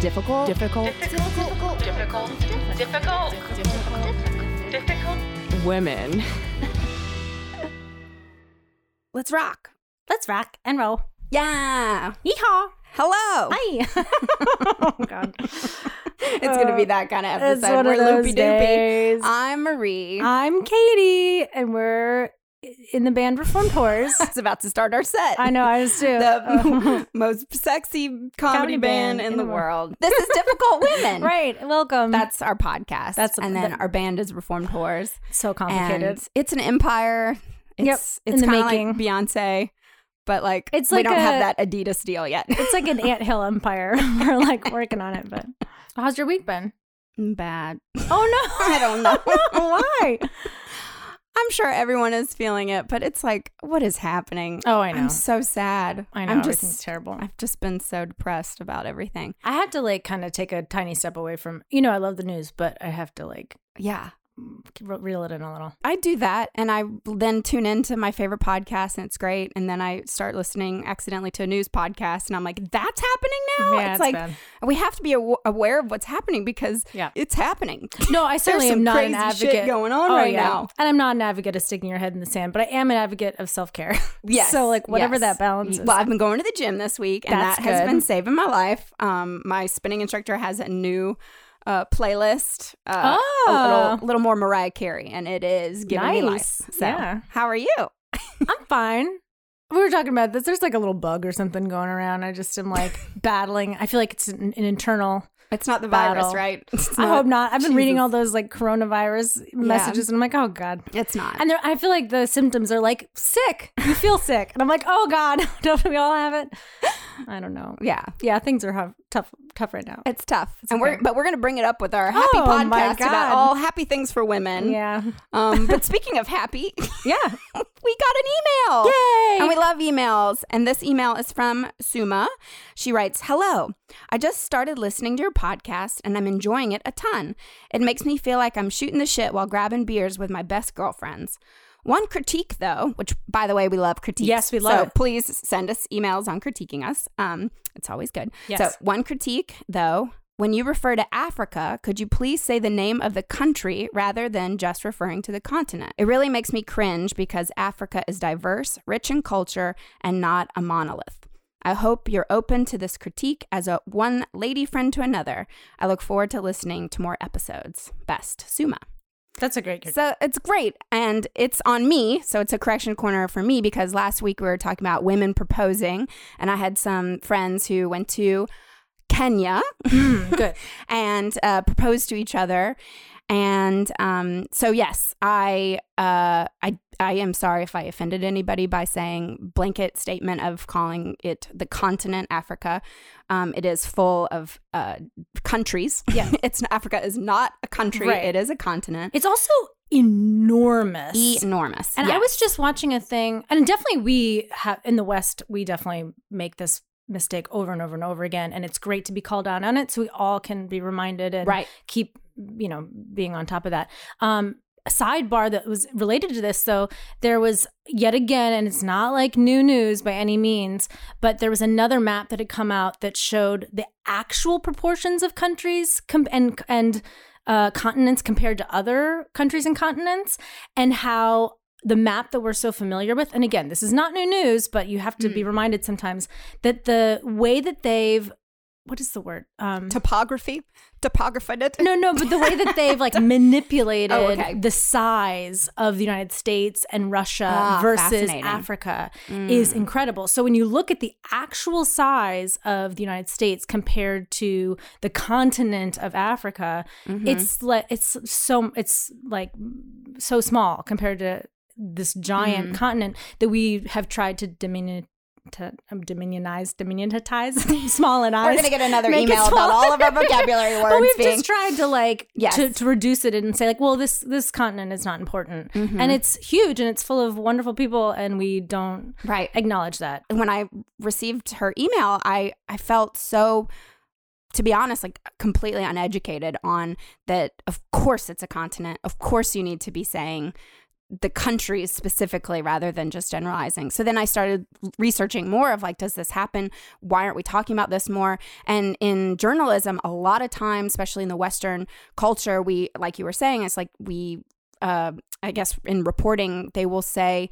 difficult. difficult difficult, difficult, difficult, difficult, difficult. women. Let's rock. Let's rock and roll. Yeah. Yeehaw! Hello. Hi. oh God. It's gonna be uh, that kind of It's episode. one We're of those loopy doopy. days. I'm Marie. I'm Katie, and we're in the band Reformed Whores. I was about to start our set. I know, I was too. The uh-huh. most sexy comedy, Comedy band, in, the world. This is Difficult Women. right. Welcome. That's our podcast. That's- and then that- our band is Reformed Whores. so complicated. And it's an empire. It's, Yep, It's in the kind of making. like Beyonce, but like It's we like don't have that Adidas deal yet. it's like an anthill empire. we're like working on it, but how's your week been? Mm, bad. Oh no. I don't know. Why? I'm sure everyone is feeling it, but it's like, what is happening? Oh, I know. I'm so sad. I know I'm everything's just, terrible. I've just been so depressed about everything. I had to like kind of take a tiny step away from. You know, I love the news, but I have to like Yeah. Re- reel it in a little. I do that and I then tune into my favorite podcast and it's great. And then I start listening accidentally to a news podcast and I'm like, that's happening now? Yeah, it's, like, bad. we have to be aw- aware of what's happening because Yeah. it's happening. No, I certainly am not crazy an shit advocate going on right now. and I'm not an advocate of sticking your head in the sand, but I am an advocate of self care. Yes. so like whatever yes. that balance is. Well, I've been going to the gym this week, and That's that has good. been saving my life. Um, my spinning instructor has a new uh, playlist, uh, a Oh. little, little more Mariah Carey, and it is giving me life. Nice. So, Yeah. how are you? I'm fine. We were talking about this. There's like a little bug or something going around. I just am like battling. I feel like it's an, an internal. It's not the virus, right? It's I hope not. I've been reading all those like coronavirus messages, and I'm like, oh god. It's not. And I feel like the symptoms are like sick. You feel sick, and I'm like, oh god, don't we all have it? I don't know. yeah, Yeah, things are tough, tough right now. it's tough, and we're but we're gonna bring it up with our happy Oh, podcast about all happy things for women. Yeah, Um, but speaking of happy, yeah. we got an email. Yay! And we love emails. And this email is from Suma. She writes Hello. I just started listening to your podcast and I'm enjoying it a ton. It makes me feel like I'm shooting the shit while grabbing beers with my best girlfriends. One critique, though, which by the way, we love critiques. Yes, we love So it. please send us emails on critiquing us. Um, it's always good. Yes. So, one critique, though, when you refer to Africa, could you please say the name of the country rather than just referring to the continent? It really makes me cringe because Africa is diverse, rich in culture, and not a monolith. I hope you're open to this critique as a one lady friend to another. I look forward to listening to more episodes. Best, Suma. That's a great. So it's great. And it's on me. So it's a correction corner for me because last week we were talking about women proposing. And I had some friends who went to Kenya Mm, good. and uh, proposed to each other. And um, so, yes, I, uh, I, I am sorry if I offended anybody by saying blanket statement of calling it the continent Africa. Um, it is full of uh, countries. Yeah. it's Africa is not a country; Right. it is a continent. It's also enormous. enormous. And I was just watching a thing, and definitely we have in the West, we definitely make this mistake over and over and over again. And it's great to be called out on it so we all can be reminded and Right. keep, you know, being on top of that. Um, a sidebar that was related to this, though, there was yet again, and it's not like new news by any means, but there was another map that had come out that showed the actual proportions of countries com- and and uh, continents compared to other countries and continents, and how the map that we're so familiar with, and again, this is not new news, but you have to be reminded sometimes that the way that they've what is the word? Um, topography, topography. no, no, but the way that they've like manipulated Oh, okay. the size of the United States and Russia Ah, versus. Africa is incredible. So when you look at the actual size of the United States compared to the continent of Africa, Mm-hmm. it's like it's so it's like so small compared to this giant Mm. continent that we have tried to diminish to um, dominionize, dominionitize, small and We're gonna get another Make email about all of our vocabulary words but we've being. just tried to like Yes. to, to reduce it and say like, well, this this continent is not important, Mm-hmm. and it's huge and it's full of wonderful people, and we don't right. acknowledge that. when I received her email, I I felt so to be honest like completely uneducated on that of course it's a continent. Of course you need to be saying the countries specifically rather than just generalizing. So then I started researching more of like, does this happen? Why aren't we talking about this more? And in journalism, a lot of times, especially in the Western culture, we, like you were saying, it's like we, uh, I guess in reporting, they will say,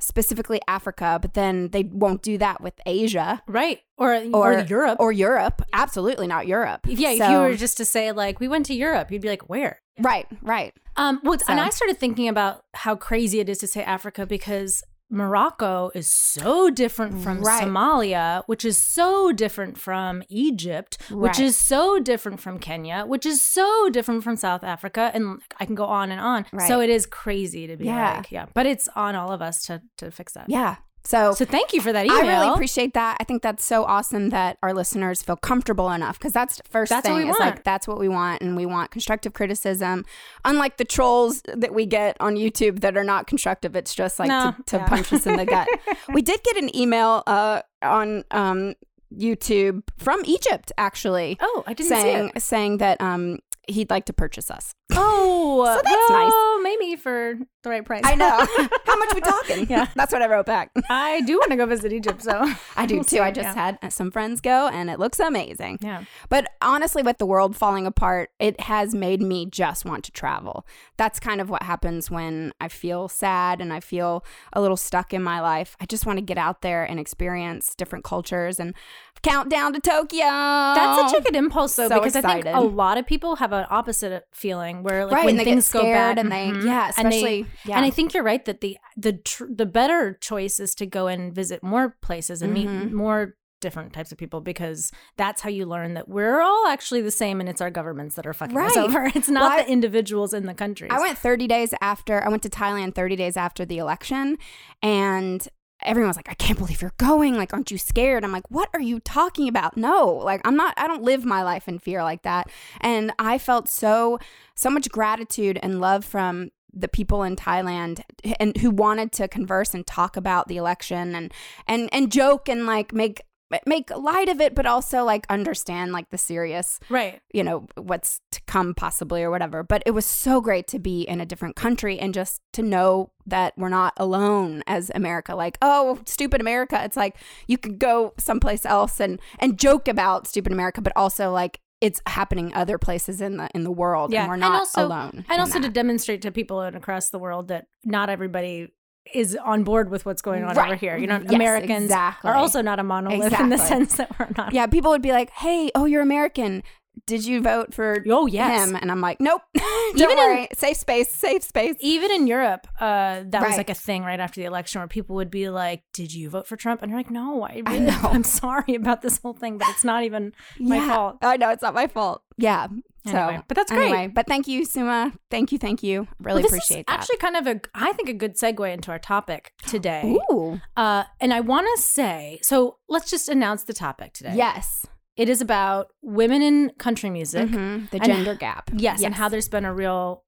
specifically Africa, but then they won't do that with Asia Right. Or, or, Europe. or Europe. Absolutely not Europe. yeah, if you were just to say like we went to Europe, you'd be like, where? right, right. Um, well, and I started thinking about how crazy it is to say Africa because Morocco is so different from Right. Somalia, which is so different from Egypt, which is so different from Kenya, which is so different from South Africa, and I can go on and on. Right. So it is crazy to be Yeah. like, yeah, but it's on all of us to to fix that. Yeah. So, So thank you for that email. I really appreciate that. I think that's so awesome that our listeners feel comfortable enough because that's the first That's thing. what we is want. like that's what we want, and we want constructive criticism. Unlike the trolls that we get on YouTube that are not constructive, it's just like No, to, to yeah. punch us in the gut. we did get an email uh, on um, YouTube from Egypt actually, Oh, I didn't saying see it. saying that um, he'd like to purchase us. Oh, So that's nice. well, Maybe for the right price. I know how much we talking. Yeah. that's what I wrote back. I do want to go visit Egypt, so I do too. I just Yeah. had uh, some friends go, and it looks amazing. Yeah. But honestly, with the world falling apart, it has made me just want to travel. That's kind of what happens when I feel sad and I feel a little stuck in my life. I just want to get out there and experience different cultures and count down to Tokyo. That's such a good impulse, though, So because I think a lot of people have an opposite feeling where, like, Right, when and they get things go bad, and they- mm-hmm. Mhm, yeah, and they- especially- yeah. And I think you're right that the the tr- the better choice is to go and visit more places and Mhm. meet more different types of people because that's how you learn that we're all actually the same and it's our governments that are fucking us Right. over. It's not Well, I- the individuals in the countries. I went 30 days after, I went to Thailand 30 days after the election, and everyone was like, I can't believe you're going. Like, aren't you scared? I'm like, what are you talking about? No, like, I'm not, I don't live my life in fear like that. And I felt so, so much gratitude and love from the people in Thailand and who wanted to converse and talk about the election and and and joke and like make make light of it but also like understand like the serious right. you know what's to come possibly or whatever. But it was so great to be in a different country and just to know that we're not alone as america. Like oh stupid america. It's like you could go someplace else and and joke about stupid america but also like it's happening other places in the in the world Yeah, and we're and not also- alone and also to demonstrate to people across the world that not everybody is on board with what's going on Right. over here. You know, Yes, Americans exactly. are also not a monolith in the sense that we're not. yeah people would be like hey oh you're american did you vote for Oh, yes. him and i'm like nope don't Even in- worry safe space safe space Even in Europe, uh, that was like a thing right after the election where people would be like, "Did you vote for Trump?" And you're like, "No, I, I really, know. I'm sorry about this whole thing, but it's not even my fault." I know it's not my fault. Yeah. So, Anyway, but that's great. Anyway, but thank you, Suma. Thank you, thank you. Really Well, this appreciate is that. actually kind of a, I think, a good segue into our topic today. Ooh. Uh, and I want to say, so let's just announce the topic today. Yes. It is about women in country music. Mhm. The And- gender gap. Yes, and how there's been a real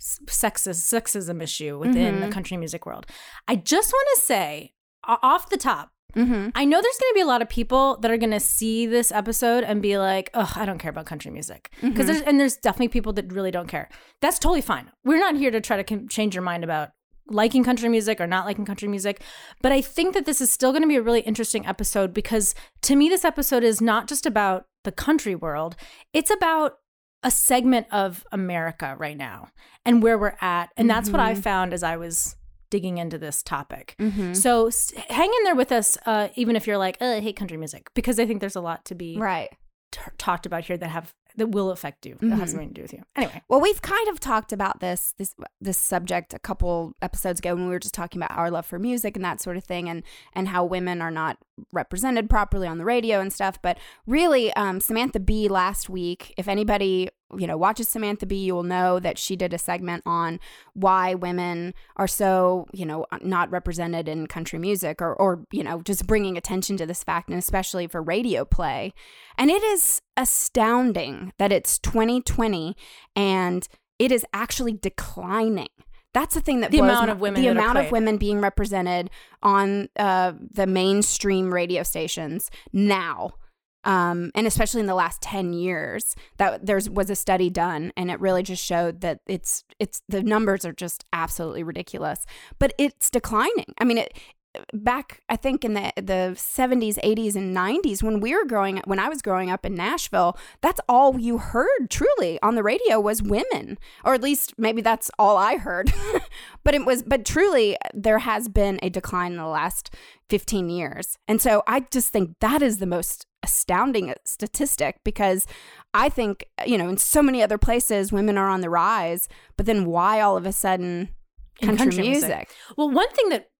sexist sexism issue within the Mhm. country music world. I just want to say off the top, Mm-hmm. I know there's going to be a lot of people that are going to see this episode and be like, "Oh, I don't care about country music." Because Mhm. there's and there's definitely people that really don't care. That's totally fine. We're not here to try to con- change your mind about liking country music or not liking country music, but I think that this is still going to be a really interesting episode because to me this episode is not just about the country world. It's about a segment of America right now and where we're at. And that's what I Mhm. found as I was digging into this topic. Mm-hmm. So hang in there with us, uh, even if you're like, oh, I hate country music, because I think there's a lot to be Right. t- talked about here that have that will affect you. That Mhm. has something to do with you. Anyway, Well, we've kind of talked about this this this subject a couple episodes ago when we were just talking about our love for music and that sort of thing, and and how women are not represented properly on the radio and stuff. But really, um, Samantha Bee last week, if anybody you know watches Samantha Bee, you will know that she did a segment on why women are so you know not represented in country music, or or you know just bringing attention to this fact, and especially for radio play. And it is astounding that it's 2020 and it is actually declining. That's the thing that The amount of women the amount of women being represented on uh, the mainstream radio stations now Um, and especially in the last 10 years that there's was a study done and it really just showed that it's it's the numbers are just absolutely ridiculous. But it's declining. I mean it back i think in the the 70s 80s and 90s when we were growing up when i was growing up in nashville that's all you heard truly on the radio was women or at least maybe that's all i heard. But it was but truly there has been a decline in the last 15 years. And so i just think that is the most astounding uh, statistic because i think you know in so many other places women are on the rise but then why all of a sudden country, country music. music? Well, one thing that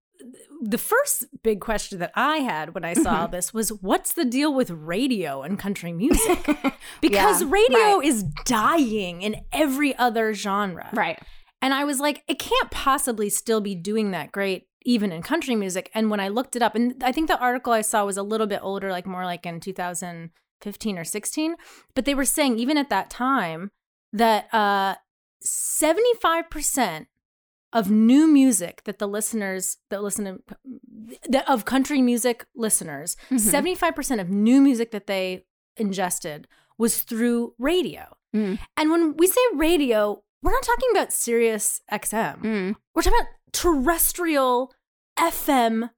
the first big question that I had when I Mm-hmm. saw this was what's the deal with radio and country music? Because Yeah, radio right. is dying in every other genre. right And I was like, it can't possibly still be doing that great, even in country music. And when I looked it up, and I think the article I saw was a little bit older, like more like in 2015 or 16, but they were saying even at that time that uh, 75% of new music that the listeners that listen to that of country music listeners, Mhm. 75% of new music that they ingested was through radio. Mm. And when we say radio, we're not talking about Sirius XM. Mm. We're talking about terrestrial FM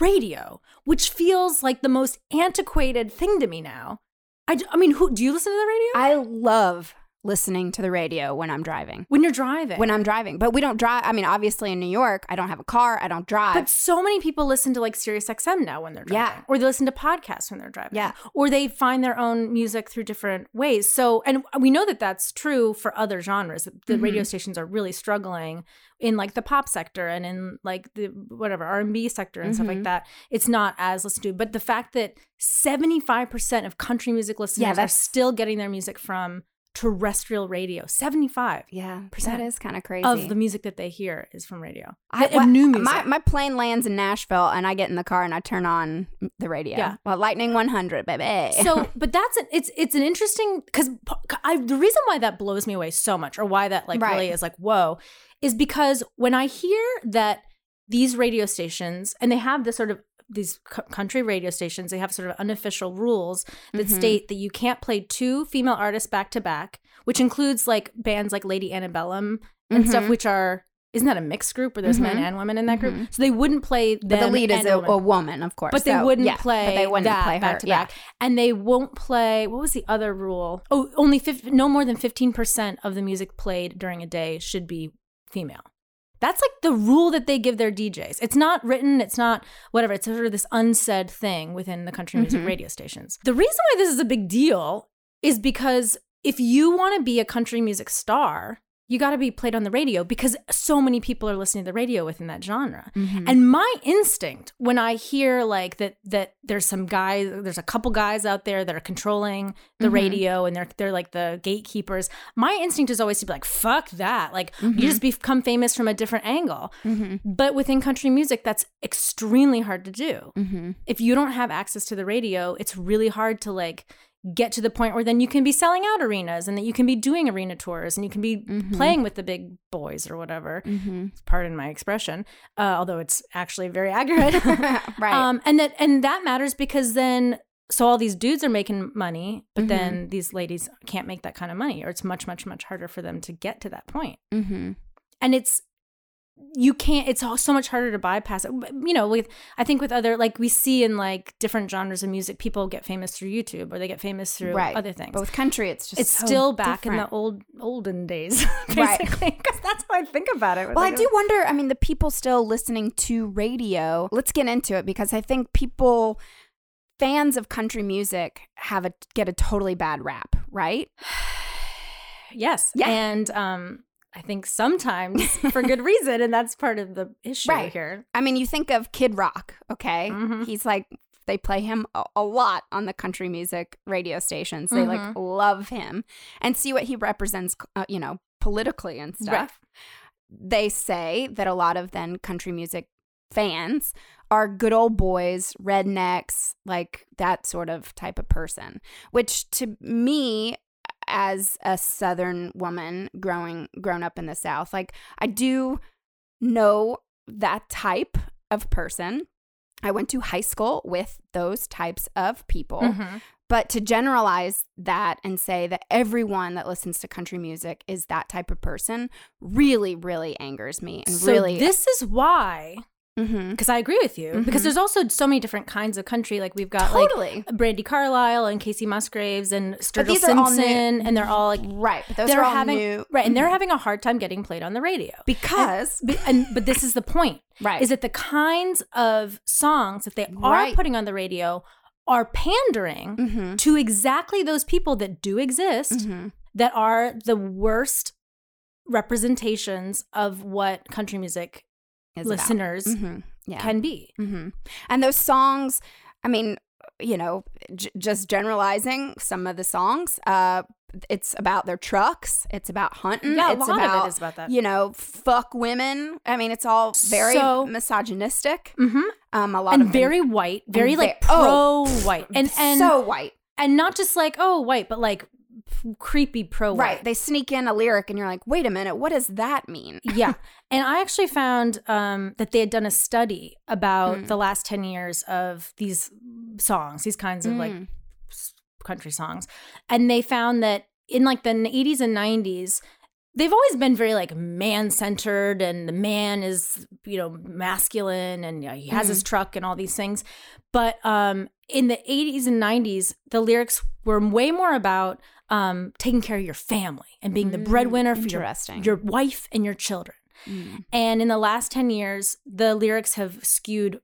radio, which feels like the most antiquated thing to me now. I, I mean, who do you listen to the radio? I love listening to the radio when I'm driving. when you're driving. When I'm driving, but we don't drive. I mean, obviously in New York, I don't have a car. I don't drive. But so many people listen to like Sirius XM now when they're driving. Yeah. Or they listen to podcasts when they're driving. Yeah. Or they find their own music through different ways. So, and we know that that's true for other genres. The Mhm. radio stations are really struggling in like the pop sector and in like the whatever R&B sector and stuff like Mhm. that. It's not as listened to. But the fact that 75% of country music listeners are still getting their music from terrestrial radio. 75 yeah, percent that is kind of crazy. of the music that they hear is from radio. I, well, new music. My, my plane lands in Nashville, and I get in the car and I turn on the radio. Yeah. well, Lightning 100, baby. so but that's an, it's it's an interesting because I the reason why that blows me away so much or why that like Right. really is like whoa is because when I hear that these radio stations and they have this sort of these c- country radio stations they have sort of unofficial rules that Mhm. state that you can't play two female artists back to back which includes like bands like Lady Antebellum and stuff Mhm. which are isn't that a mixed group where there's men Mhm. and women in that group Mhm. so they wouldn't play them but the lead is a, woman. a woman, of course. But they wouldn't yeah, play they wouldn't that play her back to yeah. back, and they won't play. What was the other rule? Oh, only 50, no more than fifteen percent of the music played during a day should be female. That's like the rule that they give their DJs. It's not written. It's not whatever. It's sort of this unsaid thing within the country music Mhm. radio stations. The reason why this is a big deal is because if you want to be a country music star, you got to be played on the radio because so many people are listening to the radio within that genre. Mhm. And my instinct when I hear like that that there's some guys, there's a couple guys out there that are controlling the Mhm. radio and they're they're like the gatekeepers. My instinct is always to be like, fuck that. Like Mhm. you just become famous from a different angle. Mhm. But within country music, that's extremely hard to do. Mhm. If you don't have access to the radio, it's really hard to like get to the point where then you can be selling out arenas and that you can be doing arena tours and you can be Mhm. playing with the big boys or whatever Mhm. pardon my expression, uh, although it's actually very accurate. right. Um, and that and that matters because then so all these dudes are making money, but Mhm. then these ladies can't make that kind of money, or it's much much much harder for them to get to that point. hmm And it's you can't. It's all so much harder to bypass it. You know, with I think with other like we see in like different genres of music, people get famous through YouTube or they get famous through Right. other things. But with country, it's just it's so still back in the old olden days, basically, because that's how I think about it. Well, I do wonder. I mean, the people still listening to radio. Let's get into it because I think people, fans of country music, have a get a totally bad rap, right? Yes. Yeah. And um I think sometimes for good reason, and that's part of the issue Right. here. I mean, you think of Kid Rock, okay? Mhm. He's like they play him a, a lot on the country music radio stations. They like Mhm. love him and see what he represents, uh, you know, politically and stuff. Right. They say that a lot of then country music fans are good old boys, rednecks, like that sort of type of person, which to me as a southern woman growing grown up in the south, like I do know that type of person. I went to high school with those types of people, Mhm. But to generalize that and say that everyone that listens to country music is that type of person really, really angers me. And so really, this is why Mhm. because I agree with you because Mhm. there's also so many different kinds of country like we've got totally like Brandi Carlile and Kacey Musgraves and Sturgill these are all new- Simpson and they're all like right. But those are all having new, right and they're Mhm. having a hard time getting played on the radio because But- and but this is the point right is that the kinds of songs that they are Right. putting on the radio are pandering Mhm. to exactly those people that do exist that are the worst representations of what country music. Listeners Mhm. Yeah. can be. hmm And those songs, I mean, you know, j- just generalizing some of the songs, uh, it's about their trucks. It's about hunting. Yeah, a it's lot about, of it is about that. You know, fuck women. I mean, it's all very So- misogynistic. hmm Um, a lot And very white, very like ve- pro oh, white, and and so white. and not just like oh white, but like creepy pro. Right. They sneak in a lyric, and you're like, wait a minute, what does that mean? yeah. And I actually found um, that they had done a study about Mm. the last 10 years of these songs, these kinds of like Mm. s- country songs. And they found that in like the 80s and 90s, they've always been very like man centered and the man is, you know, masculine and you know, he has his truck and all these things. But um, in the 80s and 90s, the lyrics were way more about um, taking care of your family and being the Mm, breadwinner for your your wife and your children. Mm. And in the last 10 years, the lyrics have skewed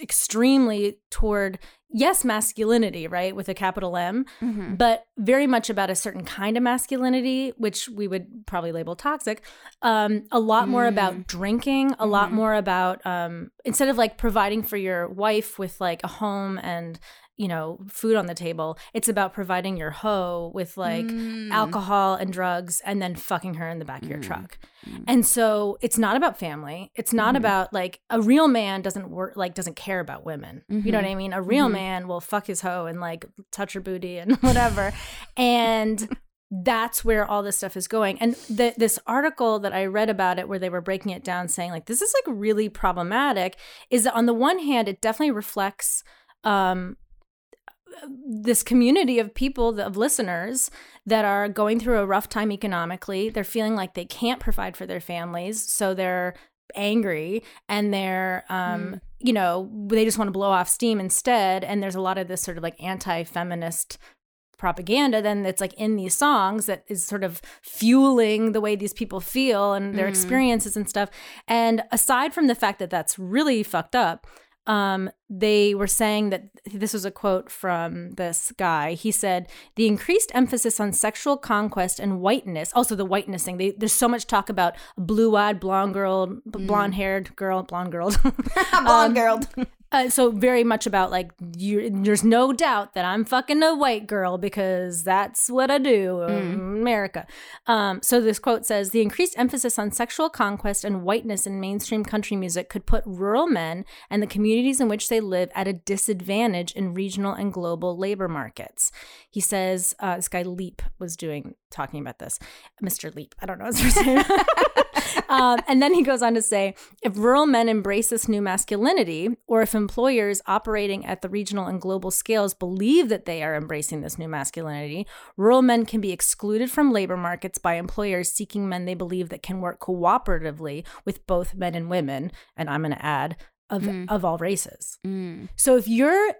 extremely toward, yes, masculinity, right, with a capital M, Mhm. but very much about a certain kind of masculinity, which we would probably label toxic. Um, a lot more Mm. about drinking, a lot Mhm. more about, um, instead of like providing for your wife with like a home and, you know, food on the table, it's about providing your hoe with like Mm. alcohol and drugs and then fucking her in the back of your Mm. truck. And so it's not about family. It's not Mhm. about like a real man doesn't work like doesn't care about women. You know what I mean? A real Mhm. man will fuck his hoe and like touch her booty and whatever. and that's where all this stuff is going. And the, this article that I read about it, where they were breaking it down, saying like this is like really problematic, is that on the one hand, it definitely reflects um, this community of people of listeners that are going through a rough time economically they're feeling like they can't provide for their families so they're angry and they're um you know they just want to blow off steam instead and there's a lot of this sort of like anti-feminist propaganda then that's like in these songs that is sort of fueling the way these people feel and their Mhm. experiences and stuff and aside from the fact that that's really fucked up um, they were saying that this was a quote from this guy. He said, "The increased emphasis on sexual conquest and whiteness, also the whiteness thing. They, there's so much talk about blue-eyed blonde girl, b- blonde-haired girl, blonde girl. Blonde girl. Uh, so very much about like you, there's no doubt that I'm fucking a white girl because that's what I do in America. Um, so this quote says the increased emphasis on sexual conquest and whiteness in mainstream country music could put rural men and the communities in which they live at a disadvantage in regional and global labor markets. He says uh, this guy Leap was doing talking about this, Mr. Leap. I don't know his first name. um, and then he goes on to say if rural men embrace this new masculinity, or if employers operating at the regional and global scales believe that they are embracing this new masculinity, rural men can be excluded from labor markets by employers seeking men they believe that can work cooperatively with both men and women. And I'm going to add, of, of all races. Mm. So if you're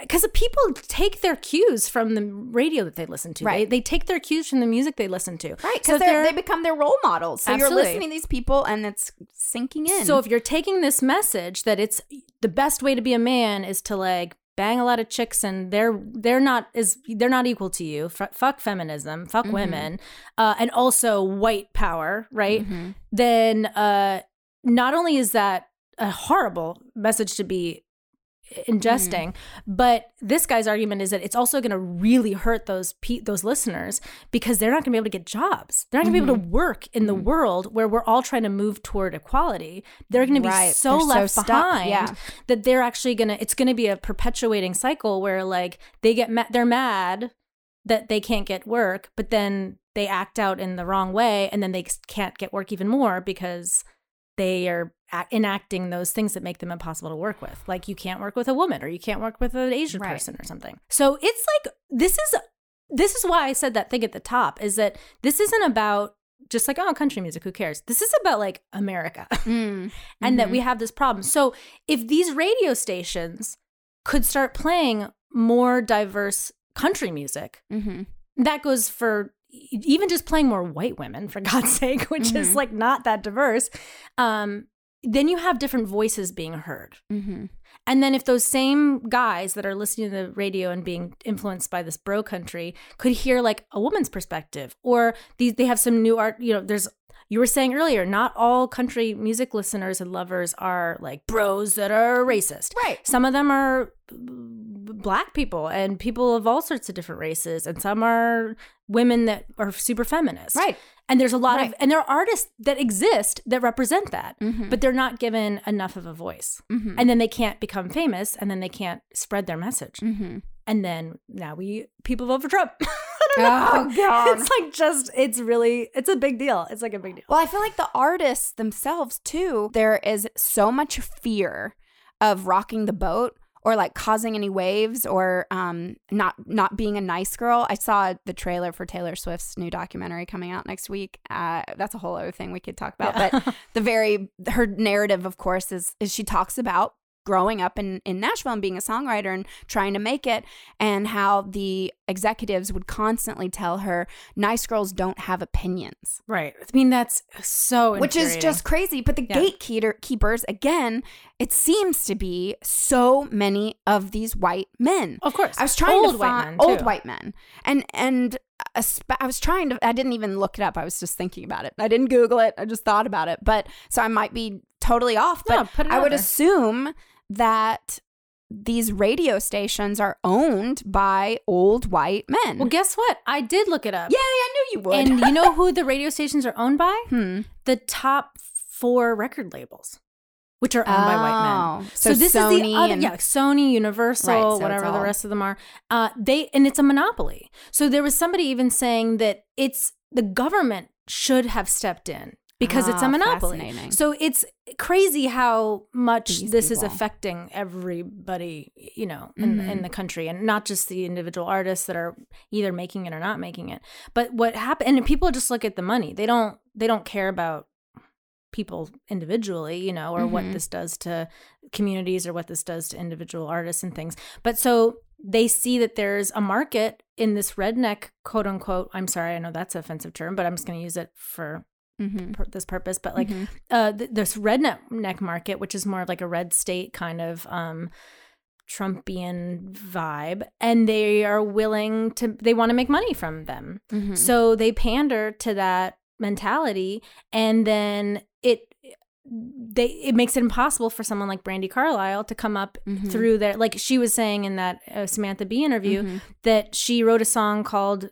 because people take their cues from the radio that they listen to. They, Right. they take their cues from the music they listen to. Right, because if they're- become their role models. So Absolutely. you're listening to these people, and it's sinking in. So if you're taking this message that it's the best way to be a man is to like bang a lot of chicks and they're they're not is they're not equal to you. F- fuck feminism, fuck Mm-hmm. women, uh, and also white power, right? Mhm. Then uh, not only is that a horrible message to be ingesting, mm-hmm. but this guy's argument is that it's also going to really hurt those pe- those listeners because they're not going to be able to get jobs. They're not going to be able to mm-hmm. work in the mm-hmm. world where we're all trying to move toward equality. They're going to be Right. so They're left stuck. behind Yeah. that they're actually going to it's going to be a perpetuating cycle where like they get ma- they're mad that they can't get work, but then they act out in the wrong way and then they can't get work even more because they are enacting those things that make them impossible to work with. Like you can't work with a woman or you can't work with an Asian Right. person or something. So it's like this is this is why I said that thing at the top is that this isn't about just like oh country music who cares. This is about like America Mm. and that Mhm. we have this problem. So if these radio stations could start playing more diverse country music, Mhm. that goes for even just playing more white women for god's sake which is Mhm. like not that diverse um then you have different voices being heard Mhm. and then if those same guys that are listening to the radio and being influenced by this bro country could hear like a woman's perspective or these they have some new art you know there's you were saying earlier not all country music listeners and lovers are like bros that are racist Right. some of them are black people and people of all sorts of different races and some are women that are super feminist Right. and there's a lot of and there are artists that exist that represent that Mhm. but they're not given enough of a voice Mhm. and then they can't become famous and then they can't spread their message Mhm. and then now we people vote for trump Oh, God. it's like just it's really it's a big deal it's like a big deal Well, I feel like the artists themselves too. There is so much fear of rocking the boat or like causing any waves or um not not being a nice girl. I saw the trailer for Taylor Swift's new documentary coming out next week. Uh, that's a whole other thing we could talk about. Yeah. But the very her narrative, of course, is is she talks about growing up in, in Nashville and being a songwriter and trying to make it and how the executives would constantly tell her nice girls don't have opinions right i mean that's so which is just crazy. But the Yeah. gatekeeper keepers, again, it seems to be so many of these white men. of course I was trying old to white find men, old white men, and and sp- I was trying to. I didn't even look it up. I was just thinking about it. I didn't Google it. I just thought about it. But so I might be totally off. No, But put it I would there. assume that these radio stations are owned by old white men. well guess what i did look it up Yay! I knew you would. and you know who the radio stations are owned by hmm. the top four record labels, which are owned by white men. Oh, So, this Sony is the other, and yeah, Sony, Universal, Right, so whatever the rest of them are. Uh, they and it's a monopoly. So there was somebody even saying that it's the government should have stepped in because it's a Ah, monopoly. So it's crazy how much These this is affecting everybody, you know, in, Mhm. in the country, and not just the individual artists that are either making it or not making it. But what happened? And people just look at the money. They don't. They don't care about people individually, you know, or what Mhm. this does to communities or what this does to individual artists and things. But so they see that there's a market in this redneck quote unquote. I'm sorry, I know that's an offensive term, but I'm just going to use it for Mhm. pur- this purpose. But like Mhm. uh, th- this redneck neck market, which is more of like a red state kind of um, Trumpian vibe, and they are willing to. They want to make money from them. Mhm. So they pander to that mentality and then they it makes it impossible for someone like Brandi Carlile to come up Mhm. through there. like she was saying in that uh, Samantha Bee interview Mhm. that she wrote a song called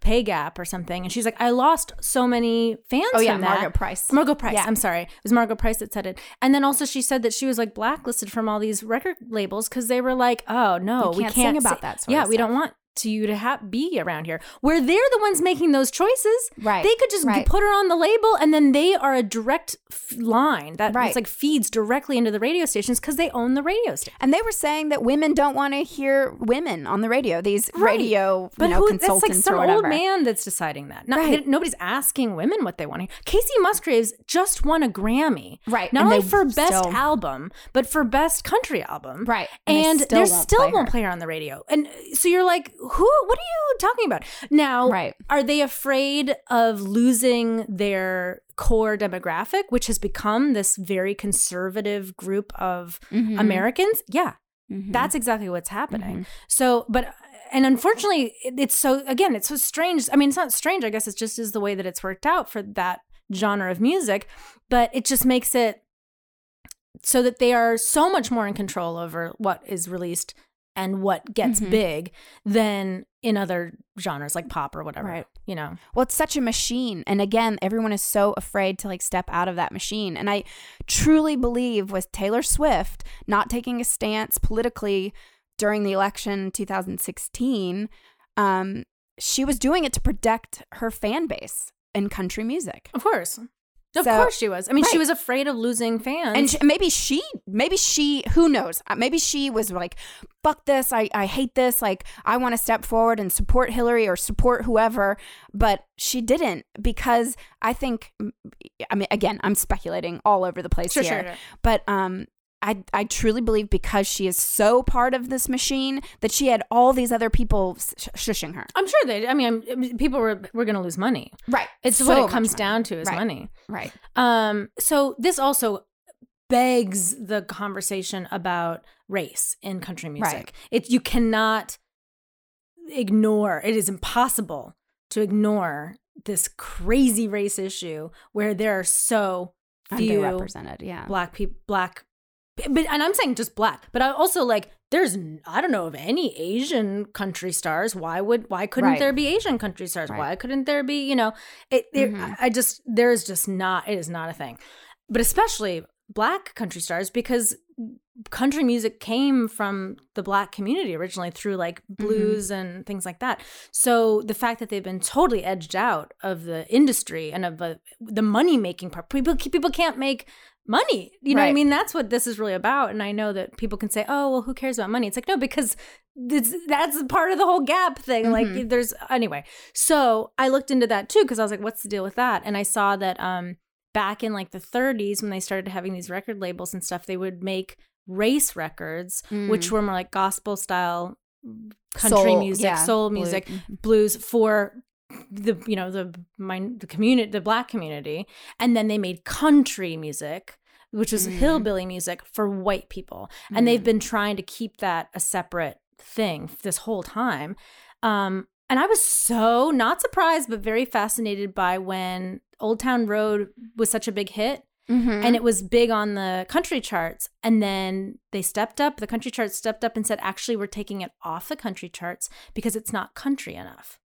Pay Gap or something and she's like I lost so many fans Oh yeah, from that. Margaret Price. Margo Price. Yeah. I'm sorry. It was Margo Price that said it. And then also she said that she was like blacklisted from all these record labels because they were like, oh no, we can't can't sing about say- that sort Yeah, we don't want to you to have be around here. Where they're the ones making those choices. Right, They could just right. put her on the label and then they are a direct f- line that Right. like feeds directly into the radio stations because they own the radio station. And they were saying that women don't want to hear women on the radio. These Right. radio, But you know, who, that's like some old man that's deciding that. Not, Right. they- nobody's asking women what they want to hear. Kacey Musgraves just won a Grammy. Right, Not and only for best still- album, but for best country album. Right, and they still they won't still play won't her. play her on the radio. And so you're like, who, what are you talking about? Now, Right. are they afraid of losing their core demographic, which has become this very conservative group of Mhm. Americans? Yeah. Mhm. That's exactly what's happening. Mm-hmm. So, but and unfortunately, it's so again, it's so strange. I mean, it's not strange. I guess it's just is the way that it's worked out for that genre of music, but it just makes it so that they are so much more in control over what is released and what gets Mhm. big than in other genres like pop or whatever. Right. You know. Well, it's such a machine. And again, everyone is so afraid to like step out of that machine. And I truly believe with Taylor Swift not taking a stance politically during the election 2016, um, she was doing it to protect her fan base in country music. Of course. Of So- course she was. I mean, she was afraid of losing fans. And sh maybe she, maybe she, who knows? Uh, Maybe she was like, "Fuck this! I, I hate this! Like, I want to step forward and support Hillary or support whoever." But she didn't because I think, I mean, again, I'm speculating all over the place Sure, here. sure, sure. But um, I I truly believe because she is so part of this machine that she had all these other people sh- shushing her. I'm sure they. I mean, I mean, people were were going to lose money. Right. It's So what it comes money. down to is Right. money. Right. Um, so this also begs the conversation about race in country music. Right. It you cannot ignore. It is impossible to ignore this crazy race issue where there are so few Underrepresented. Yeah. black people, black. But and I'm saying just black, but I also like there's I don't know of any Asian country stars. Why would why couldn't Right. there be Asian country stars? Right. Why couldn't there be you know it? there- Mhm. I just there is just not it is not a thing, but especially black country stars because country music came from the black community originally through like Mm-hmm. blues and things like that. So the fact that they've been totally edged out of the industry and of the, the money making part, people people can't make money. You know what I mean? That's what this is really about. And I know that people can say, "Oh, well, who cares about money?" It's like no, because that's part of the whole gap thing. Mhm. Like there's anyway. So I looked into that too because I was like, "What's the deal with that?" And I saw that um back in like the 30s when they started having these record labels and stuff, they would make race records, which Mm. were more like gospel style country Soul, music, yeah, soul music, mhm. blues for the you know the min- the community, the black community, and then they made country music. Which was Mm. hillbilly music for white people. And they've Mm. been trying to keep that a separate thing this whole time. Um, and I was so not surprised, but very fascinated by when Old Town Road was such a big hit Mhm. and it was big on the country charts. And then they stepped up, the country charts stepped up and said, actually, we're taking it off the country charts because it's not country enough.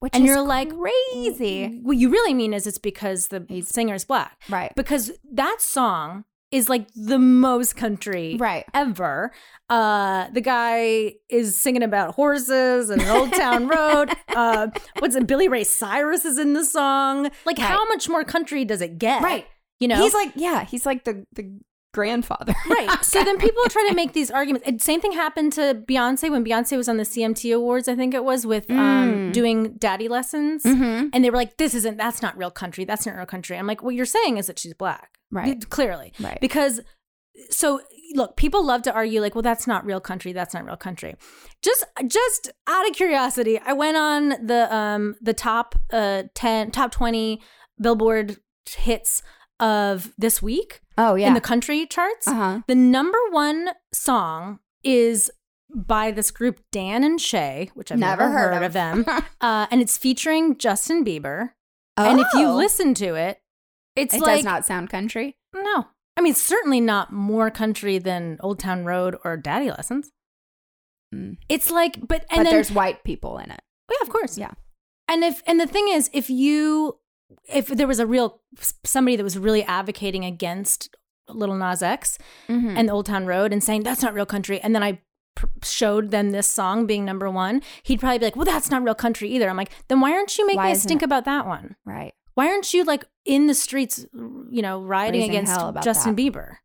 Which and you're like, crazy. What you really mean is it's because the He's- singer's black. Right. Because that song is like the most country Right. ever. Uh, the guy is singing about horses and an Old Town Road. Uh, what's it? Billy Ray Cyrus is in the song. Like, Right. how much more country does it get? Right. You know, He's like, yeah, he's like the the grandfather. right. So then people try to make these arguments. And same thing happened to Beyonce when Beyonce was on the CMT Awards. I think it was with um, Mm. doing daddy lessons. Mhm. And they were like, "This isn't. That's not real country. That's not real country." I'm like, "What you're saying is that she's black, Right. Clearly, Right. Because so look, people love to argue like, "Well, that's not real country. That's not real country." Just, just out of curiosity, I went on the um the top uh ten, top twenty Billboard hits of this week Oh yeah. in the country charts. uh huh. The number one song is by this group Dan and Shay, which I've never, heard, of, them, uh, and it's featuring Justin Bieber. And if you Oh. listen to it, it's it like does not sound country. no. I mean, certainly not more country than Old Town Road or Daddy Lessons. Mm. It's like, but and but then there's white people in it. yeah, of course, Yeah. And if and the thing is, if you if there was a real somebody that was really advocating against Little Nas X Mhm. and Old Town Road and saying that's not real country, and then I pr- showed them this song being number one, he'd probably be like, "Well, that's not real country either." I'm like, "Then why aren't you making Why a stink it? about that one? right. Why aren't you like in the streets, you know, riding Raising against Justin that. Bieber?"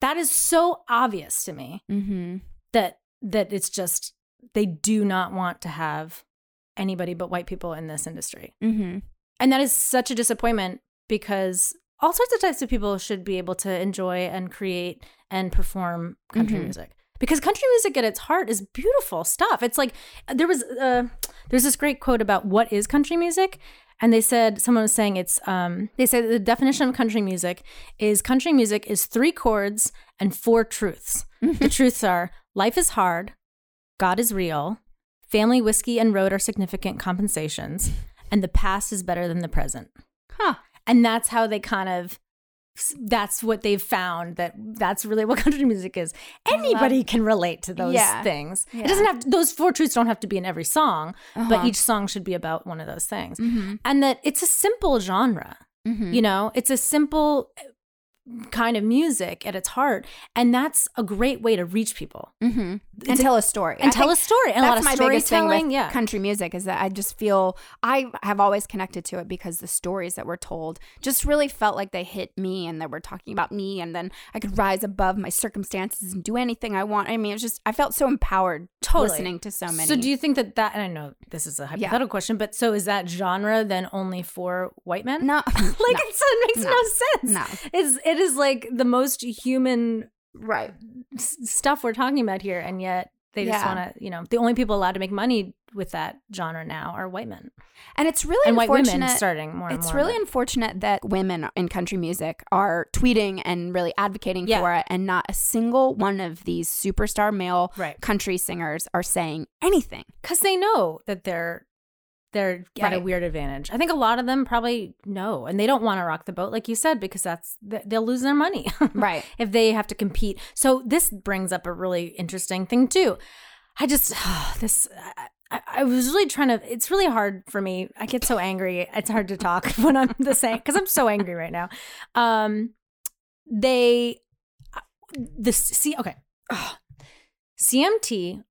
That is so obvious to me Mm-hmm. that that it's just they do not want to have anybody but white people in this industry. Mm-hmm. And that is such a disappointment because all sorts of types of people should be able to enjoy and create and perform country Mhm. music. Because country music at its heart is beautiful stuff. It's like there was uh, there's this great quote about what is country music, and they said someone was saying it's um, they said the definition of country music is country music is three chords and four truths. the truths are life is hard, God is real, family, whiskey, and road are significant compensations, and the past is better than the present. Huh. And that's how they kind of that's what they've found that that's really what country music is. Anybody can relate to those Yeah. things. Yeah. It doesn't have to, those four truths don't have to be in every song, but Uh-huh. each song should be about one of those things. Mm-hmm. And that it's a simple genre. Mm-hmm. You know, it's a simple kind of music at its heart, and that's a great way to reach people Mm-hmm. And tell a story. and I tell a story. And a lot that's of my biggest thing storytelling. with Yeah, country music is that I just feel I have always connected to it because the stories that were told just really felt like they hit me and they were talking about me and then I could rise above my circumstances and do anything I want. I mean, it's just I felt so empowered Totally. listening to so many. So do you think that that? And I know this is a hypothetical question, but so is that genre then only for white men? no, like it's, it makes no, No. sense. No. it's it is like the most human right. s- stuff we're talking about here, and yet they just Yeah. want to. You know, the only people allowed to make money with that genre now are white men And it's really and white unfortunate. women starting more. It's more really unfortunate that women in country music are tweeting and really advocating Yeah. for it, and not a single one of these superstar male Right. country singers are saying anything. because they know that they're they're at a weird advantage. I think a lot of them probably know, and they don't want to rock the boat, like you said, because that's they'll lose their money, Right. if they have to compete. So this brings up a really interesting thing too. I just this. I, I was really trying to. It's really hard for me. I get so angry. It's hard to talk when I'm the same because I'm so angry right now. Um, they, the see okay, Ugh. CMT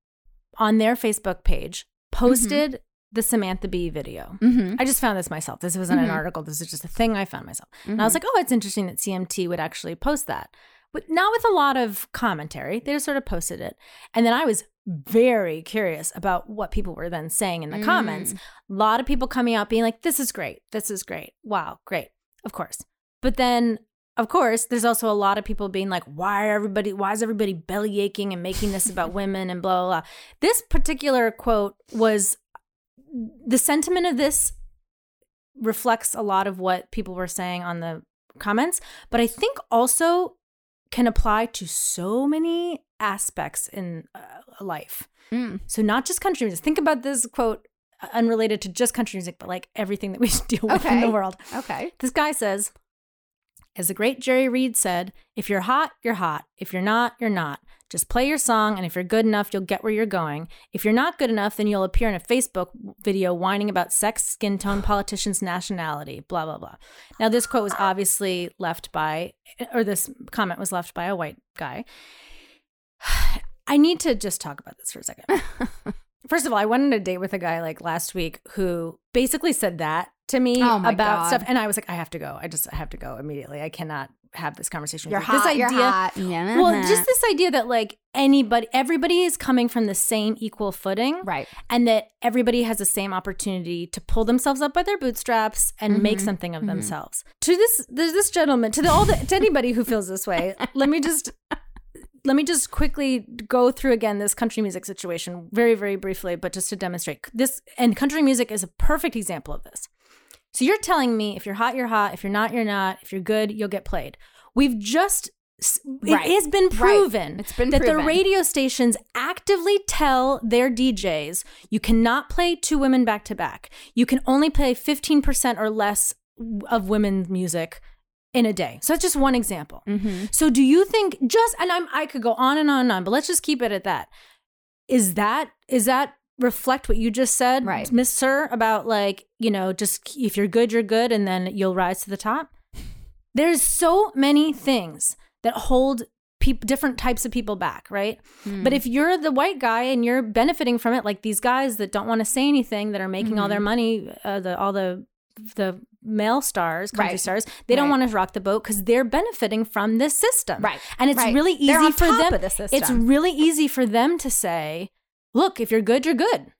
on their Facebook page posted the Samantha Bee video. Mm-hmm. I just found this myself. This wasn't an Mhm. article. This is just a thing I found myself. And Mm-hmm. I was like, oh, it's interesting that CMT would actually post that. But not with a lot of commentary. They just sort of posted it. And then I was very curious about what people were then saying in the comments. A lot of people coming out being like, this is great. This is great. Wow, great. Of course. But then of course, there's also a lot of people being like, why are everybody why is everybody belly aching and making this about women and blah blah blah. This particular quote was the sentiment of this reflects a lot of what people were saying on the comments, but I think also can apply to so many aspects in uh, life. Mm. So not just country music. Think about this quote uh, unrelated to just country music, but like everything that we deal with in the world. Okay. This guy says, as the great Jerry Reed said, if you're hot, you're hot. If you're not, you're not. Just play your song, and if you're good enough, you'll get where you're going. If you're not good enough, then you'll appear in a Facebook video whining about sex, skin tone, politicians, nationality, blah, blah, blah. Now, this quote was obviously left by, or this comment was left by a white guy. I need to just talk about this for a second. First of all, I went on a date with a guy like last week who basically said that to me Oh about God. stuff, and I was like, I have to go. I just I have to go immediately. I cannot have this conversation. You're with you. hot. This idea, you're hot. Yeah. well, just uh-huh. this idea that like anybody, everybody is coming from the same equal footing, right. and that everybody has the same opportunity to pull themselves up by their bootstraps and make mm-hmm. something of mm-hmm. themselves. To this, there's this gentleman, to the all the, to anybody who feels this way, let me just let me just quickly go through again this country music situation very very briefly, but just to demonstrate this. And country music is a perfect example of this. So you're telling me if you're hot, you're hot. If you're not, you're not. If you're good, you'll get played. We've just Right. it has been Right. proven It's been that the radio stations actively tell their DJs you cannot play two women back to back. You can only play 15% or less of women's music in a day. So that's just one example. Mm-hmm. So do you think just and I'm I could go on and on and on, but let's just keep it at that. Is that is that reflect what you just said, Right. Miss Sir, about like, you know, just if you're good, you're good, and then you'll rise to the top? There's so many things that hold peop different types of people back, right? Hmm. But if you're the white guy and you're benefiting from it, like these guys that don't want to say anything, that are making all their Mm-hmm. money, uh, the all the the male stars, country Right. stars, they don't want to rock the boat because they're benefiting from this system, Right. And it's Right. really easy for them. the It's really easy for them to say, "Look, if you're good, you're good."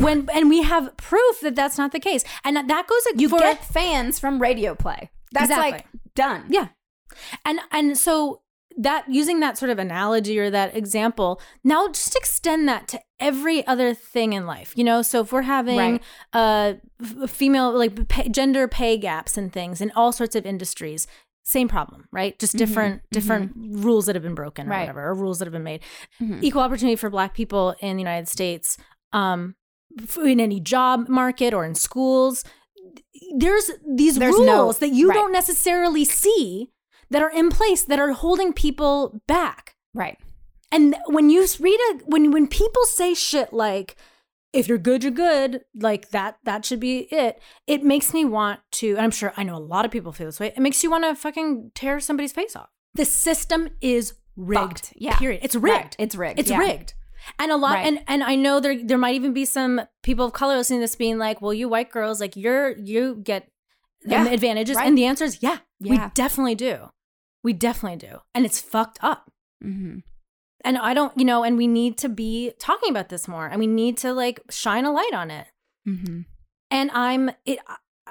When and we have proof that that's not the case, and that- goes You for, get fans from radio play. That's Exactly. like done. yeah. And and so that using that sort of analogy or that example, now just extend that to every other thing in life. You know, so if we're having Right. uh female like pay, gender pay gaps and things in all sorts of industries, same problem, right? Just different different rules that have been broken or Right. whatever, or rules that have been made. Mhm. Equal opportunity for black people in the United States um in any job market or in schools there's these There's rules no- that you right. don't necessarily see that are in place that are holding people back. Right. And when you read a when when people say shit like if you're good, you're good. Like that, that should be it. It makes me want to, and I'm sure I know a lot of people feel this way. It makes you want to fucking tear somebody's face off. The system is rigged. Fucked. Yeah. Period. It's rigged. Right. It's rigged. It's yeah. rigged. And a lot, Right. and and I know there there might even be some people of color listening to this being like, well, you white girls, like you're you get Yeah. the advantages, Right. and the answer is yeah, yeah, we definitely do, we definitely do, and it's fucked up. Mm-hmm. And I don't, you know, and we need to be talking about this more, and we need to like shine a light on it. Mm-hmm. And I'm it.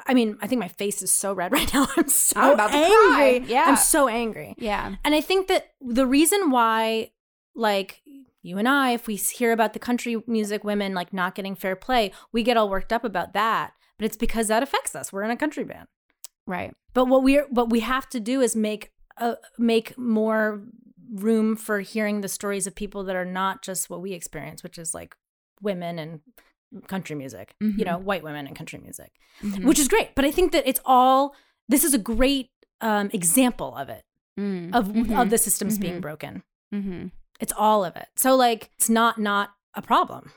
I mean, I think my face is so red right now. I'm so I'm about to angry. cry. Yeah. I'm so angry. Yeah. And I think that the reason why, like you and I, if we hear about the country music women like not getting fair play, we get all worked up about that. But it's because that affects us. We're in a country band. Right. But what we're what we have to do is make uh, make more room for hearing the stories of people that are not just what we experience, which is like women and country music. Mhm. You know, white women and country music, Mhm. which is great. But I think that it's all. This is a great um, example of it Mm. of Mhm. of the systems being Mhm. broken. Mhm. It's all of it. So like it's not not a problem.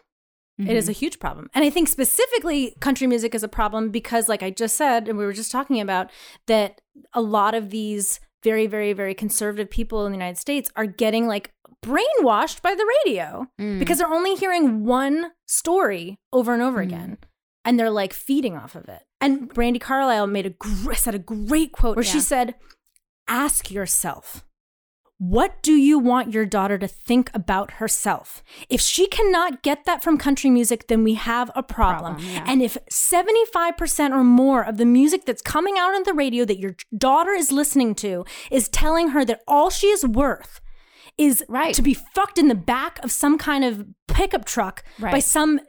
It is a huge problem. And I think specifically country music is a problem because like I just said and we were just talking about that a lot of these very very very conservative people in the United States are getting like brainwashed by the radio Mm. because they're only hearing one story over and over Mm. again and they're like feeding off of it. And Brandi Carlile made a gr- said a great quote where she said, "Ask yourself, what do you want your daughter to think about herself? If she cannot get that from country music, then we have a problem. Problem, yeah. And if 75% or more of the music that's coming out on the radio that your daughter is listening to is telling her that all she is worth is Right. to be fucked in the back of some kind of pickup truck by some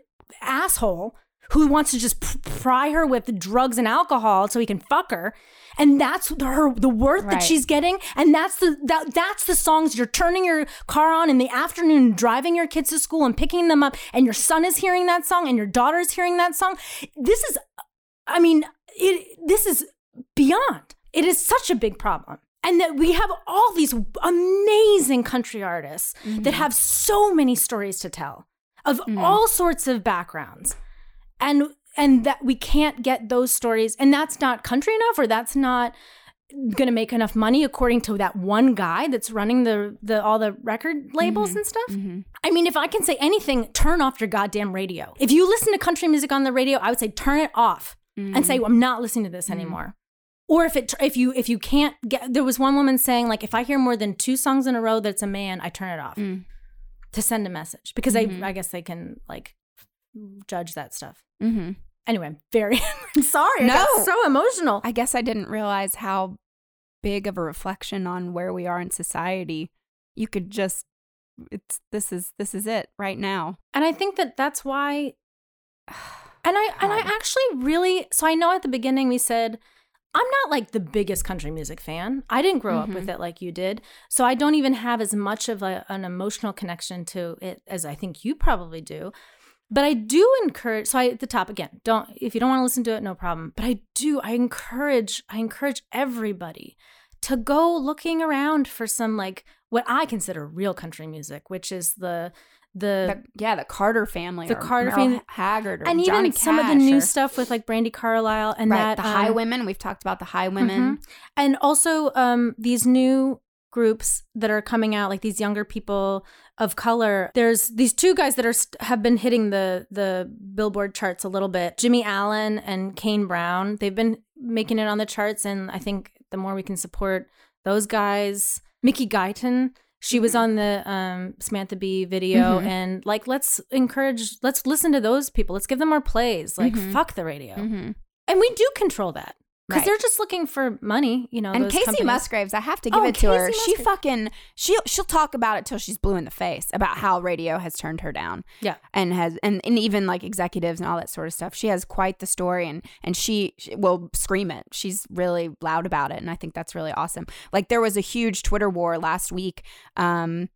asshole who wants to just pry her with drugs and alcohol so he can fuck her. And that's her the worth that she's getting. And that's the that, that's the songs. You're turning your car on in the afternoon driving your kids to school and picking them up and your son is hearing that song and your daughter is hearing that song. This is i mean it this is beyond. It is such a big problem. And that we have all these amazing country artists that mm-hmm. have so many stories to tell of mm-hmm. all sorts of backgrounds and and that we can't get those stories and that's not country enough or that's not going to make enough money according to that one guy that's running the the all the record labels and stuff Mhm. I mean, if I can say anything, turn off your goddamn radio. If you listen to country music on the radio, I would say turn it off and say I'm not listening to this anymore. Or if it if you if you can't get there was one woman saying like if I hear more than two songs in a row that's a man, I turn it off Mm. to send a message because. I I guess they can like judge that stuff. Mhm. Anyway, I'm very I'm sorry. I got No. so emotional. I guess I didn't realize how big of a reflection on where we are in society. You could just it's this is this is it right now. And I think that that's why and I and I actually really so I know at the beginning we said I'm not like the biggest country music fan. I didn't grow up with it like you did. So I don't even have as much of a, an emotional connection to it as I think you probably do. But I do encourage so I at the top again, don't if you don't want to listen to it, no problem. But I do, I encourage, I encourage everybody to go looking around for some like what I consider real country music, which is the the, The, yeah, the Carter family, The or Carter family- Haggard, or and Johnny even some of the Cash new or- stuff with like Brandi Carlile and right, that the High um, Women. We've talked about the Highwomen. Mhm. and also um, these new groups that are coming out, like these younger people of color. There's these two guys that are have been hitting the the Billboard charts a little bit. Jimmy Allen and Kane Brown. They've been making it on the charts, and I think the more we can support those guys, Mickey Guyton. She was on the um, Samantha Bee video, Mhm. and like, let's encourage, let's listen to those people. Let's give them more plays. Like, Mhm. fuck the radio, Mhm. and we do control that because Right. they're just looking for money, you know. And. Kacey companies. Musgraves, I have to give Oh, it to her. Kacey She fucking she'll she'll talk about it till she's blue in the face about how radio has turned her down. Yeah. and has and, and even like executives and all that sort of stuff. She has quite the story, and and she, she will scream it. She's really loud about it, and I think that's really awesome. Like there was a huge Twitter war last week. Um,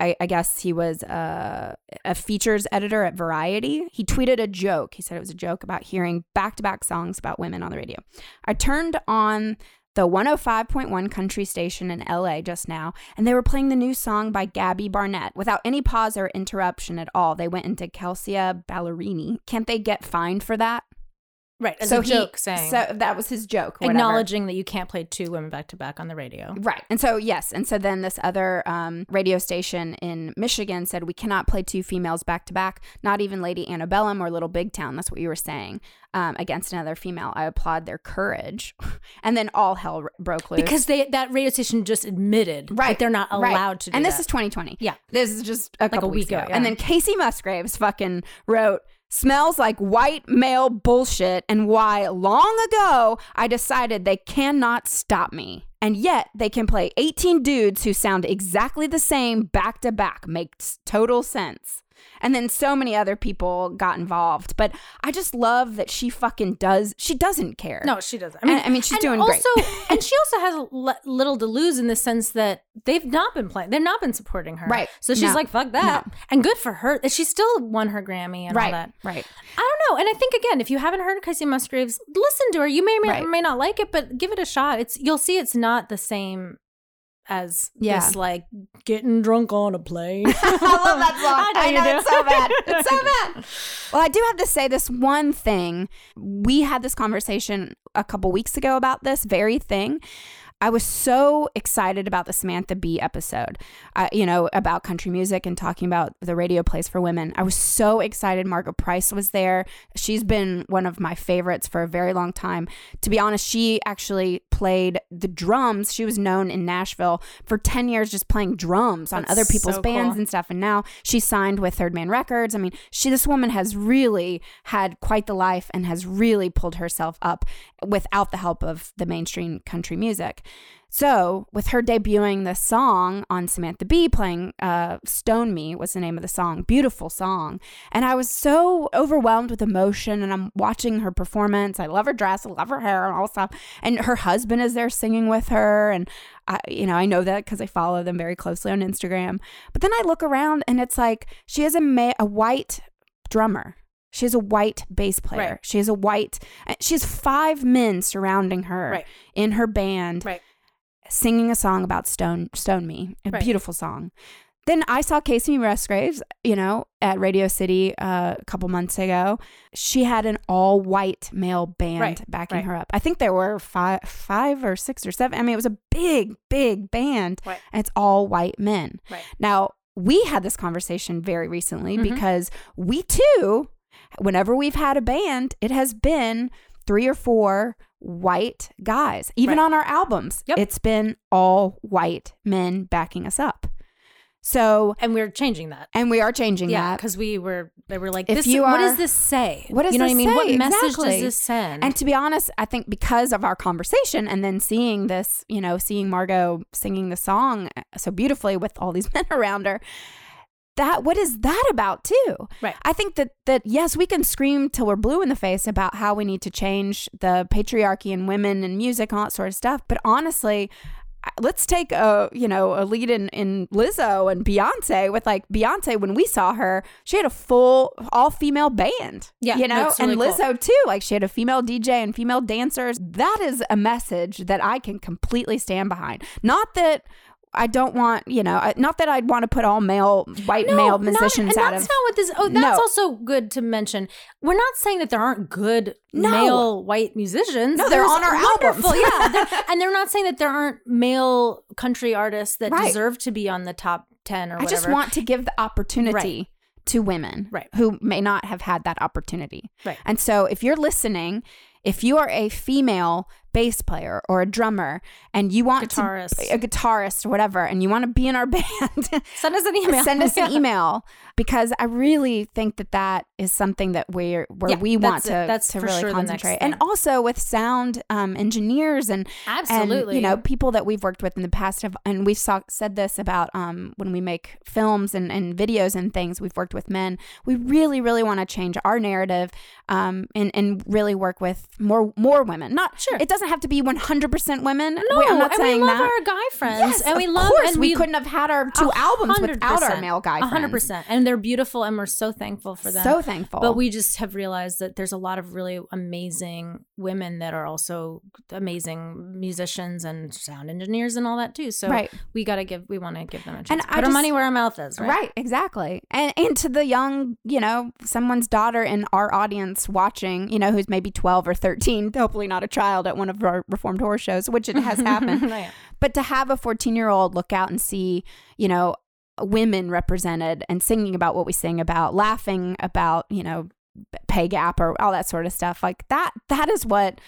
I, I guess he was uh, a features editor at Variety. He tweeted a joke. He said it was a joke about hearing back to back songs about women on the radio. I turned on the 105.1 country station in LA just now, and they were playing the new song by Gabby Barrett without any pause or interruption at all. They went into Kelsea Ballerini. Can't they get fined for that? Right. As so a he- joke saying So that was his joke. whatever. acknowledging that you can't play two women back to back on the radio. Right. And so, yes. And so then this other um, radio station in Michigan said, we cannot play two females back to back, not even Lady Antebellum or Little Big Town. That's what you were saying um, against another female. I applaud their courage. and then all hell r- broke loose. Because they that radio station just admitted Right. that they're not right. allowed to do And this that. is 2020. Yeah. This is just a couple a weeks week ago, ago. yeah. And then Kacey Musgraves fucking wrote, Smells like white male bullshit, and why long ago I decided they cannot stop me. And yet they can play 18 dudes who sound exactly the same back to back. Makes total sense. And then so many other people got involved. But I just love that she fucking does, she doesn't care. No, she doesn't. I mean, And- I mean, she's doing also, great. and she also has little to lose in the sense that they've not been playing. They've not been supporting her. Right. So she's No. like, "Fuck that," and good for her. She still won her Grammy and all that. right. I don't know. And I think again, if you haven't heard Kacey Musgraves, listen to her. You may or may, Right. may not like it, but give it a shot. It's you'll see it's not the same as Yeah. this like getting drunk on a plane. I love that song. I know you do. it's so bad. It's so bad. Well, I do have to say this one thing. We had this conversation a couple weeks ago about this very thing. I was so excited about the Samantha Bee episode, uh, you know, about country music and talking about the radio plays for women. I was so excited. Margo Price was there. She's been one of my favorites for a very long time. To be honest, she actually played the drums. She was known in Nashville for 10 years just playing drums on That's other people's so bands cool. and stuff. And now she signed with Third Man Records. I mean, she this woman has really had quite the life and has really pulled herself up without the help of the mainstream country music. So, with her debuting the song on Samantha Bee, playing uh, Stone Me was the name of the song. Beautiful song. And I was so overwhelmed with emotion. And I'm watching her performance. I love her dress, I love her hair, and all stuff. And her husband is there singing with her. And I, you know, I know that because I follow them very closely on Instagram. But then I look around and it's like she has a, ma- a white drummer. She has a white bass player. Right. She has a white, uh, she has five men surrounding her Right. in her band right. singing a song about Stone Stone Me, a Right. beautiful song. Then I saw Kacey Musgraves, you know, at Radio City uh, a couple months ago. She had an all white male band backing her up. I think there were five, five or six or seven. I mean, it was a big, big band, Right. and it's all white men. Right. Now we had this conversation very recently Mhm. because we too, whenever we've had a band, it has been three or four white guys. Even Right. on our albums, Yep. it's been all white men backing us up. So, And we're changing that. and we are changing Yeah, that. because we were they were like, If this, you what does this say? What does you know what I mean? What message Exactly. does this send? And to be honest, I think because of our conversation and then seeing this, you know, seeing Margo singing the song uh, so beautifully with all these men around her, that what is that about too? Right. I think that that yes, we can scream till we're blue in the face about how we need to change the patriarchy and women and music and all that sort of stuff. But honestly, let's take a you know a lead in in Lizzo and Beyonce with like Beyonce when we saw her, she had a full all female band. Yeah, you know, really and cool. Lizzo too. Like she had a female DJ and female dancers. That is a message that I can completely stand behind. Not that. I don't want, you know, not that I'd want to put all male, white male musicians not- and out that's of. not what this. Oh, that's No. also good to mention. We're not saying that there aren't good No. male white musicians. No, they're There's on our wonderful, albums. yeah, they're- and they're not saying that there aren't male country artists that Right. deserve to be on the top ten or I just want to give the opportunity to women Right. who may not have had that opportunity. Right. And so if you're listening, if you are a female bass player or a drummer and you want Guitarist. to a guitarist or whatever and you want to be in our band send us an email. send us an email because I really think that that is something that we're where Yeah, we want to it. That's to really sure concentrate and also with sound um, engineers and Absolutely. and, you know people that we've worked with in the past have and we've saw, said this about um, when we make films and, and videos and things we've worked with men we really really want to change our narrative um, and and really work with more more women not Sure. it doesn't doesn't have to be 100% women. No, Wait, I'm not and saying we love that. our guy friends, Yes, and we of love. course, and we, couldn't have had our two albums without our male guy A friends. hundred percent, and they're beautiful, and we're so thankful for them. So thankful. But we just have realized that there's a lot of really amazing women that are also amazing musicians and sound engineers and all that too. So Right. we got to give, we want to give them a chance. And Put I our just- money where our mouth is, right? Right, exactly. And and to the young, you know, someone's daughter in our audience watching, you know, who's maybe 12 or 13, hopefully not a child at one of our reformed horror shows, which it has happened. Yeah. But to have a 14-year-old look out and see, you know, women represented and singing about what we sing about, laughing about, you know, pay gap or all that sort of stuff. Like that that is what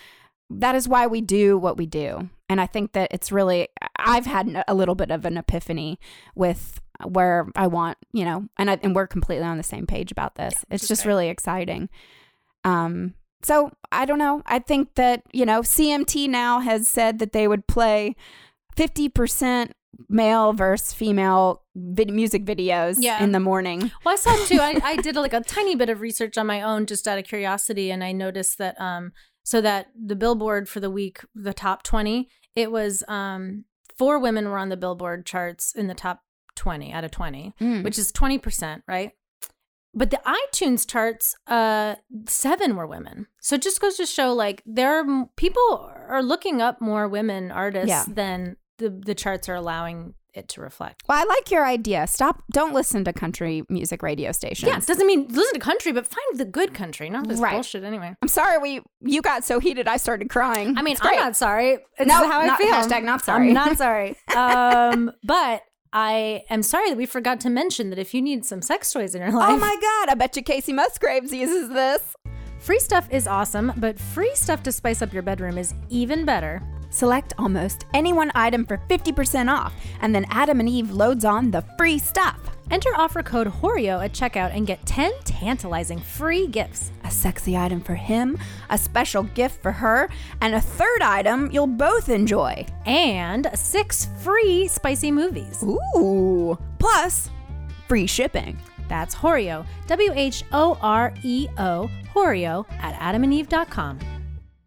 that is why we do what we do. And I think that it's really I've had a little bit of an epiphany with where I want, you know, and I, and we're completely on the same page about this. which it's just great. really exciting. Um so I don't know. I think that, you know, CMT now has said that they would play 50% male versus female vid- music videos Yeah. in the morning. Well, I saw too. I, I did like a tiny bit of research on my own, just out of curiosity, and I noticed that um, so that the Billboard for the week, the top twenty, it was um, four women were on the Billboard charts in the top twenty out of twenty, Mm. which is twenty percent, right? But the iTunes charts, uh, seven were women. So it just goes to show, like, there are people are looking up more women artists Yeah. than the the charts are allowing it to reflect. Well, I like your idea. Stop. Don't listen to country music radio stations. Yeah, doesn't mean listen to country, but find the good country, not this Right. bullshit anyway. I'm sorry we you got so heated I started crying. I mean, I'm not sorry. It's No, how I not- feel. hashtag not sorry. I'm not sorry. Um, but I am sorry that we forgot to mention that if you need some sex toys in your oh life, Oh my god! I bet you Kacey Musgraves uses this. free stuff is awesome, but free stuff to spice up your bedroom is even better. Select almost any one item for 50% off, and then Adam and Eve loads on the free stuff. Enter offer code HORIO at checkout and get 10 tantalizing free gifts. A sexy item for him, a special gift for her, and a third item you'll both enjoy. And six free spicy movies. Ooh! Plus, free shipping. That's Horio, W H O R E O, Horio at adamandeve.com.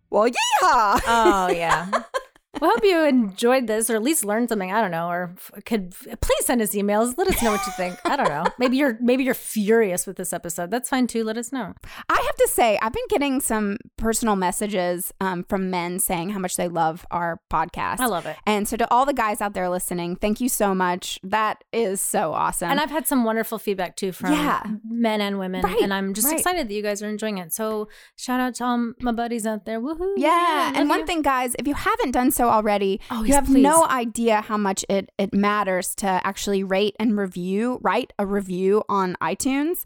Well, yeehaw! Oh yeah. well, hope you enjoyed this, or at least learned something. I don't know, or could please send us emails. Let us know what you think. I don't know. Maybe you're maybe you're furious with this episode. That's fine too. Let us know. I have to say, I've been getting some personal messages um, from men saying how much they love our podcast. I love it. And so, to all the guys out there listening, thank you so much. That is so awesome. And I've had some wonderful feedback too from Yeah. men and women, Right, and I'm just right. excited that you guys are enjoying it. So shout out to all my buddies out there. Woohoo! Yeah, and one you. thing, guys, if you haven't done so already, Oh, you have please. no idea how much it it matters to actually rate and review, write a review on iTunes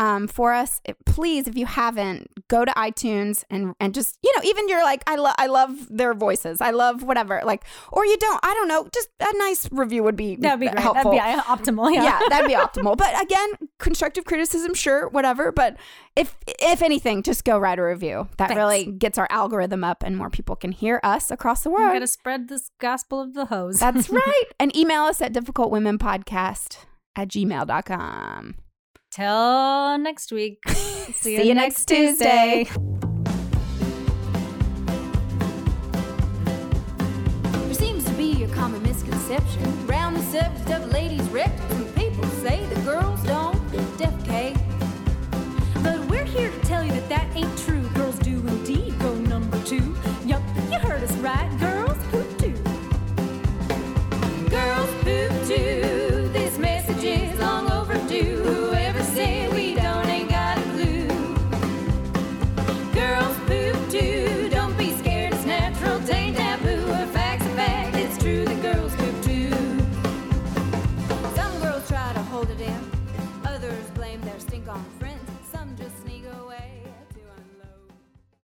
um, for us. It- please, if you haven't, go to iTunes and and just you know, even you're like, I love I love their voices, I love whatever, like, or you don't, I don't know, just a nice review would be that'd be great. helpful. That'd be optimal. Yeah. yeah, that'd be optimal. But again, constructive criticism, sure, whatever. But if if anything, just go write a review. That Thanks. really gets our algorithm up, and more people can hear us across the world. We world. gotta spread this gospel of the hose. That's right. And email us at difficultwomenpodcast at gmail.com. Till next week. See, See you next Tuesday. There